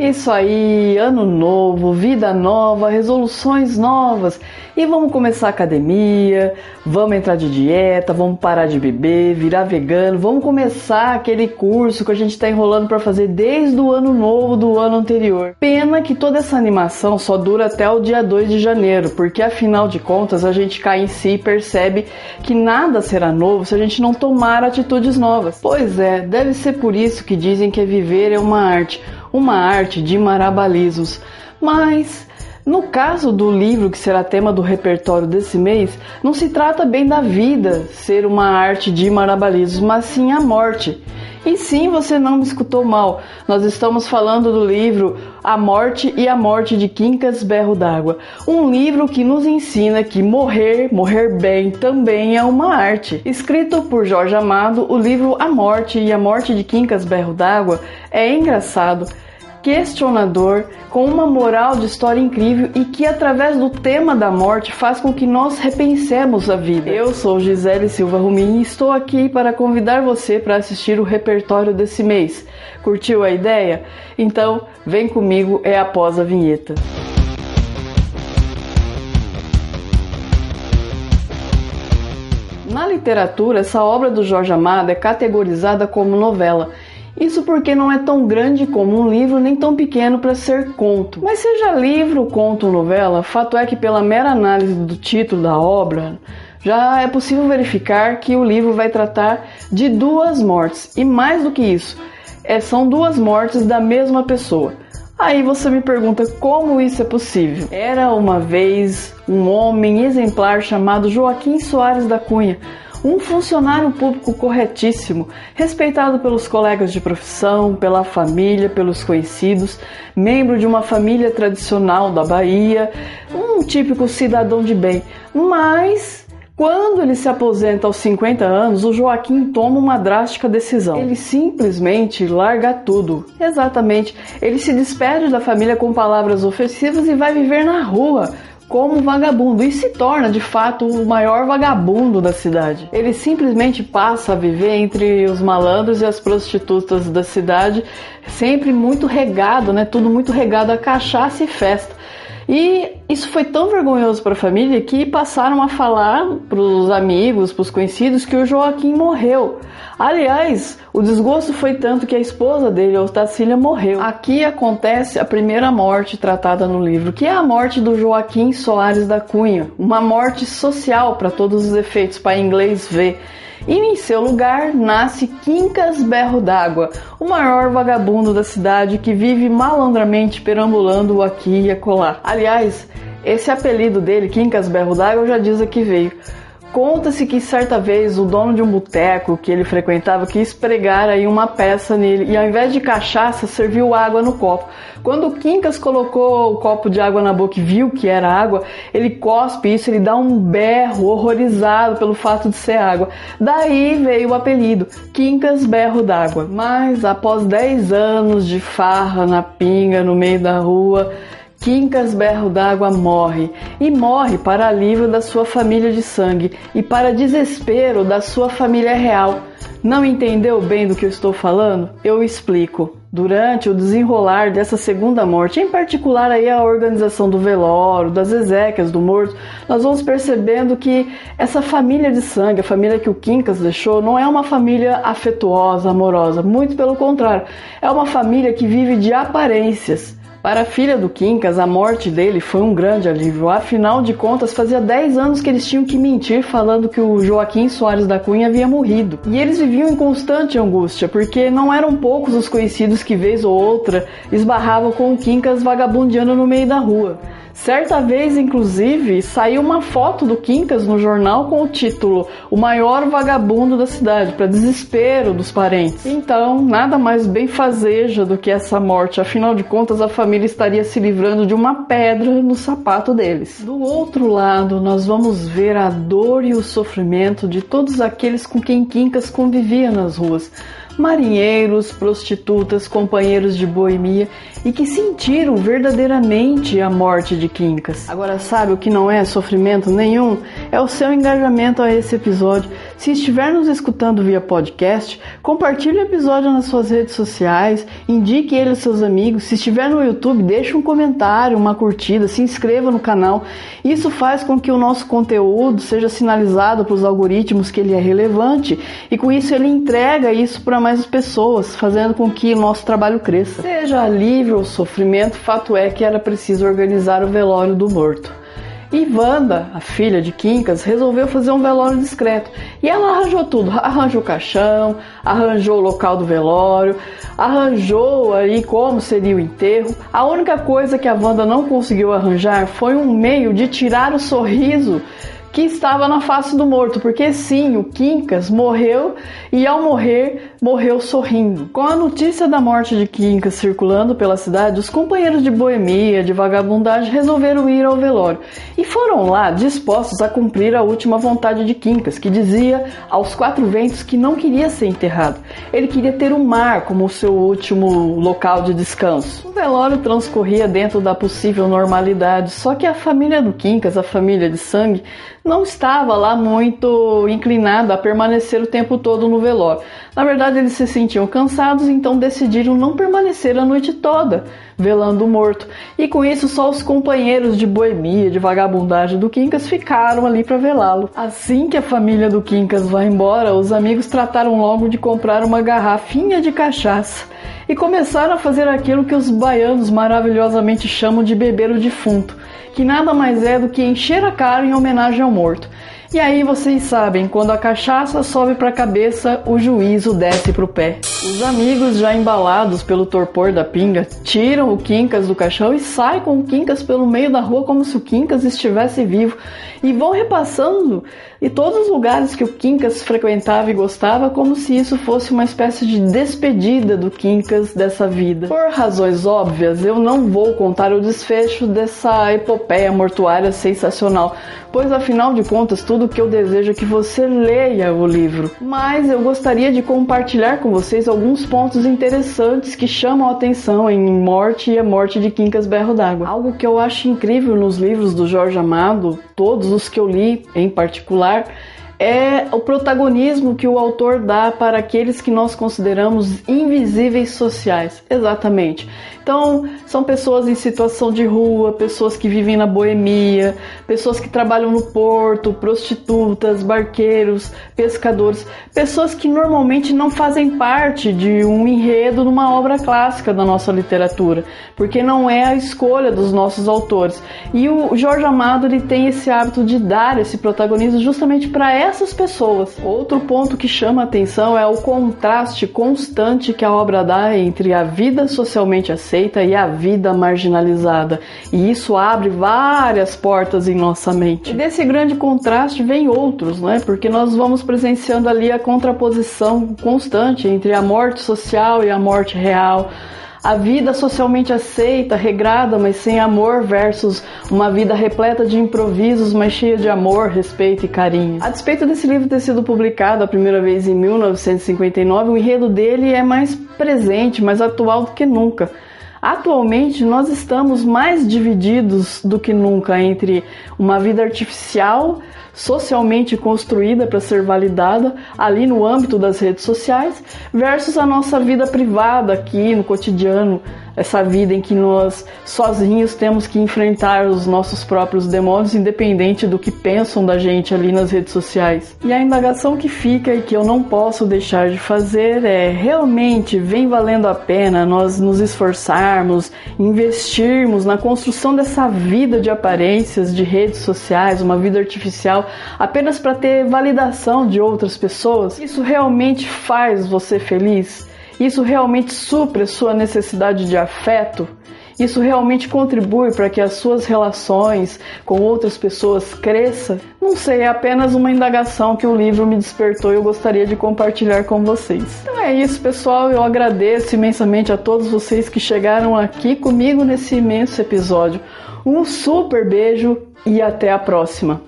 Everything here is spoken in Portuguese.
Isso aí, ano novo, vida nova, resoluções novas. E vamos começar a academia, vamos entrar de dieta, vamos parar de beber, virar vegano, vamos começar aquele curso que a gente está enrolando para fazer desde o ano novo do ano anterior. Pena que toda essa animação só dura até o dia 2 de janeiro, porque afinal de contas a gente cai em si e percebe que nada será novo se a gente não tomar atitudes novas. Pois é, deve ser por isso que dizem que viver é uma arte uma arte de marabalismos, mas no caso do livro que será tema do repertório desse mês, não se trata bem da vida ser uma arte de marabalismos, mas sim a morte. E sim, você não me escutou mal. Nós estamos falando do livro A Morte e a Morte de Quincas Berro d'Água. Um livro que nos ensina que morrer, morrer bem, também é uma arte. Escrito por Jorge Amado, o livro A Morte e a Morte de Quincas Berro d'Água é engraçado questionador, com uma moral de história incrível e que, através do tema da morte, faz com que nós repensemos a vida. Eu sou Gisele Silva Rumin e estou aqui para convidar você para assistir o repertório desse mês. Curtiu a ideia? Então, vem comigo, é após a vinheta. Na literatura, essa obra do Jorge Amado é categorizada como novela isso porque não é tão grande como um livro, nem tão pequeno para ser conto. Mas seja livro, conto ou novela, fato é que pela mera análise do título da obra, já é possível verificar que o livro vai tratar de duas mortes. E mais do que isso, é, são duas mortes da mesma pessoa. Aí você me pergunta como isso é possível. Era uma vez um homem exemplar chamado Joaquim Soares da Cunha, um funcionário público corretíssimo, respeitado pelos colegas de profissão, pela família, pelos conhecidos, membro de uma família tradicional da Bahia, um típico cidadão de bem. Mas quando ele se aposenta aos 50 anos, o Joaquim toma uma drástica decisão. Ele simplesmente larga tudo. Exatamente. Ele se despede da família com palavras ofensivas e vai viver na rua como vagabundo e se torna de fato o maior vagabundo da cidade. Ele simplesmente passa a viver entre os malandros e as prostitutas da cidade, sempre muito regado, né? Tudo muito regado a cachaça e festa. E isso foi tão vergonhoso para a família que passaram a falar para os amigos, para os conhecidos, que o Joaquim morreu. Aliás, o desgosto foi tanto que a esposa dele, a Otacília, morreu. Aqui acontece a primeira morte tratada no livro, que é a morte do Joaquim Soares da Cunha, uma morte social para todos os efeitos, para inglês ver e em seu lugar nasce Quincas Berro d'Água, o maior vagabundo da cidade que vive malandramente perambulando aqui e acolá. Aliás, esse apelido dele, Quincas Berro d'Água, já diz a que veio. Conta-se que certa vez o dono de um boteco que ele frequentava quis pregar aí uma peça nele e ao invés de cachaça serviu água no copo. Quando o Quincas colocou o copo de água na boca e viu que era água, ele cospe isso, ele dá um berro horrorizado pelo fato de ser água. Daí veio o apelido, Quincas Berro d'Água. Mas após 10 anos de farra na pinga no meio da rua, Quincas Berro d'Água morre, e morre para alívio da sua família de sangue e para desespero da sua família real. Não entendeu bem do que eu estou falando? Eu explico. Durante o desenrolar dessa segunda morte, em particular aí a organização do velório, das exéquias do morto, nós vamos percebendo que essa família de sangue, a família que o Quincas deixou, não é uma família afetuosa, amorosa, muito pelo contrário, é uma família que vive de aparências. Para a filha do Quincas, a morte dele foi um grande alívio. Afinal de contas, fazia 10 anos que eles tinham que mentir falando que o Joaquim Soares da Cunha havia morrido. E eles viviam em constante angústia, porque não eram poucos os conhecidos que, vez ou outra, esbarravam com o Quincas vagabundeando no meio da rua. Certa vez, inclusive, saiu uma foto do Quincas no jornal com o título O maior vagabundo da cidade, para desespero dos parentes. Então, nada mais bem fazeja do que essa morte, afinal de contas, a família estaria se livrando de uma pedra no sapato deles. Do outro lado, nós vamos ver a dor e o sofrimento de todos aqueles com quem Quincas convivia nas ruas marinheiros, prostitutas, companheiros de boemia e que sentiram verdadeiramente a morte de Quincas. Agora, sabe o que não é sofrimento nenhum? É o seu engajamento a esse episódio. Se estiver nos escutando via podcast, compartilhe o episódio nas suas redes sociais, indique ele aos seus amigos. Se estiver no YouTube, deixe um comentário, uma curtida, se inscreva no canal. Isso faz com que o nosso conteúdo seja sinalizado para os algoritmos que ele é relevante e com isso ele entrega isso para mais pessoas, fazendo com que o nosso trabalho cresça. Seja alívio ou sofrimento, fato é que era preciso organizar o velório do morto. E Wanda, a filha de Quincas, resolveu fazer um velório discreto. E ela arranjou tudo, arranjou o caixão, arranjou o local do velório, arranjou aí como seria o enterro. A única coisa que a Wanda não conseguiu arranjar foi um meio de tirar o sorriso que estava na face do morto, porque sim, o Quincas morreu e ao morrer, morreu sorrindo. Com a notícia da morte de Quincas circulando pela cidade, os companheiros de boemia, de vagabundagem resolveram ir ao velório e foram lá dispostos a cumprir a última vontade de Quincas, que dizia aos quatro ventos que não queria ser enterrado. Ele queria ter o mar como seu último local de descanso. O velório transcorria dentro da possível normalidade, só que a família do Quincas, a família de sangue, não estava lá muito inclinado a permanecer o tempo todo no velório. Na verdade, eles se sentiam cansados, então decidiram não permanecer a noite toda velando o morto. E com isso, só os companheiros de boemia, de vagabundagem do Quincas ficaram ali para velá-lo. Assim que a família do Quincas vai embora, os amigos trataram logo de comprar uma garrafinha de cachaça e começaram a fazer aquilo que os baianos maravilhosamente chamam de beber o defunto que nada mais é do que encher a cara em homenagem ao morto. E aí vocês sabem, quando a cachaça sobe para a cabeça, o juízo desce para o pé. Os amigos, já embalados pelo torpor da pinga, tiram o Quincas do caixão e saem com o Quincas pelo meio da rua como se o Quincas estivesse vivo e vão repassando e todos os lugares que o Quincas frequentava e gostava, como se isso fosse uma espécie de despedida do Quincas dessa vida. Por razões óbvias, eu não vou contar o desfecho dessa epopeia mortuária sensacional, pois afinal de contas, tudo que eu desejo é que você leia o livro. Mas eu gostaria de compartilhar com vocês alguns pontos interessantes que chamam a atenção em Morte e a Morte de Quincas Berro d'Água. Algo que eu acho incrível nos livros do Jorge Amado, todos os que eu li em particular, é o protagonismo que o autor dá para aqueles que nós consideramos invisíveis sociais. Exatamente. Então, são pessoas em situação de rua, pessoas que vivem na boemia, pessoas que trabalham no porto, prostitutas, barqueiros, pescadores, pessoas que normalmente não fazem parte de um enredo numa obra clássica da nossa literatura, porque não é a escolha dos nossos autores. E o Jorge Amado ele tem esse hábito de dar esse protagonismo justamente para essas pessoas. Outro ponto que chama atenção é o contraste constante que a obra dá entre a vida socialmente aceita e a vida marginalizada. E isso abre várias portas em nossa mente. E desse grande contraste vem outros, né? Porque nós vamos presenciando ali a contraposição constante entre a morte social e a morte real a vida socialmente aceita, regrada, mas sem amor, versus uma vida repleta de improvisos, mas cheia de amor, respeito e carinho. A despeito desse livro ter sido publicado a primeira vez em 1959, o enredo dele é mais presente, mais atual do que nunca. Atualmente, nós estamos mais divididos do que nunca entre uma vida artificial, socialmente construída para ser validada ali no âmbito das redes sociais, versus a nossa vida privada aqui no cotidiano, essa vida em que nós sozinhos temos que enfrentar os nossos próprios demônios, independente do que pensam da gente ali nas redes sociais. E a indagação que fica e que eu não posso deixar de fazer é: realmente vem valendo a pena nós nos esforçarmos, investirmos na construção dessa vida de aparências, de redes sociais, uma vida artificial, apenas para ter validação de outras pessoas? Isso realmente faz você feliz? Isso realmente supre sua necessidade de afeto? Isso realmente contribui para que as suas relações com outras pessoas cresça? Não sei, é apenas uma indagação que o livro me despertou e eu gostaria de compartilhar com vocês. Então é isso, pessoal. Eu agradeço imensamente a todos vocês que chegaram aqui comigo nesse imenso episódio. Um super beijo e até a próxima.